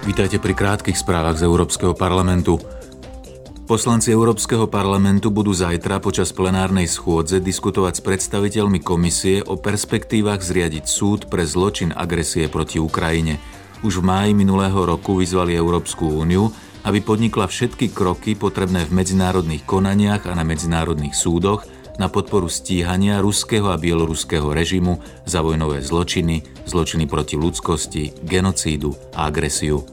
Vítajte pri krátkých správach z Európskeho parlamentu. Poslanci Európskeho parlamentu budú zajtra počas plenárnej schôdze diskutovať s predstaviteľmi komisie o perspektívach zriadiť súd pre zločin agresie proti Ukrajine. Už v máji minulého roku vyzvali Európsku úniu, aby podnikla všetky kroky potrebné v medzinárodných konaniach a na medzinárodných súdoch na podporu stíhania ruského a bieloruského režimu za vojnové zločiny, zločiny proti ľudskosti, genocídu a agresiu.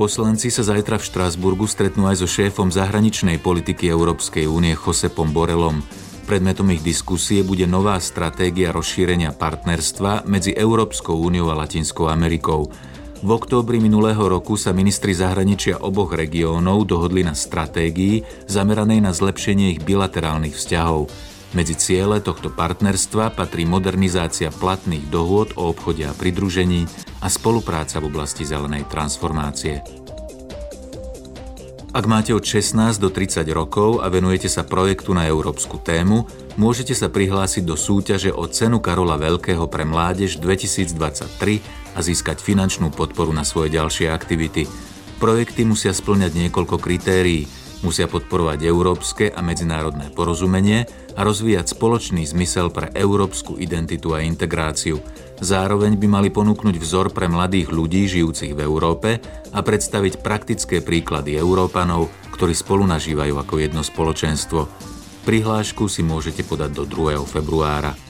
Poslanci sa zajtra v Štrásburgu stretnú aj so šéfom zahraničnej politiky Európskej únie Josepom Borelom. Predmetom ich diskusie bude nová stratégia rozšírenia partnerstva medzi Európskou úniou a Latinskou Amerikou. V októbri minulého roku sa ministri zahraničia oboch regiónov dohodli na stratégii zameranej na zlepšenie ich bilaterálnych vzťahov. Medzi ciele tohto partnerstva patrí modernizácia platných dohôd o obchode a pridružení, a spolupráca v oblasti zelenej transformácie. Ak máte od 16 do 30 rokov a venujete sa projektu na európsku tému, môžete sa prihlásiť do súťaže o cenu Karola Veľkého pre mládež 2023 a získať finančnú podporu na svoje ďalšie aktivity. Projekty musia splňať niekoľko kritérií. Musia podporovať európske a medzinárodné porozumenie a rozvíjať spoločný zmysel pre európsku identitu a integráciu. Zároveň by mali ponúknuť vzor pre mladých ľudí žijúcich v Európe a predstaviť praktické príklady Európanov, ktorí spolu nažívajú ako jedno spoločenstvo. Prihlášku si môžete podať do 2. februára.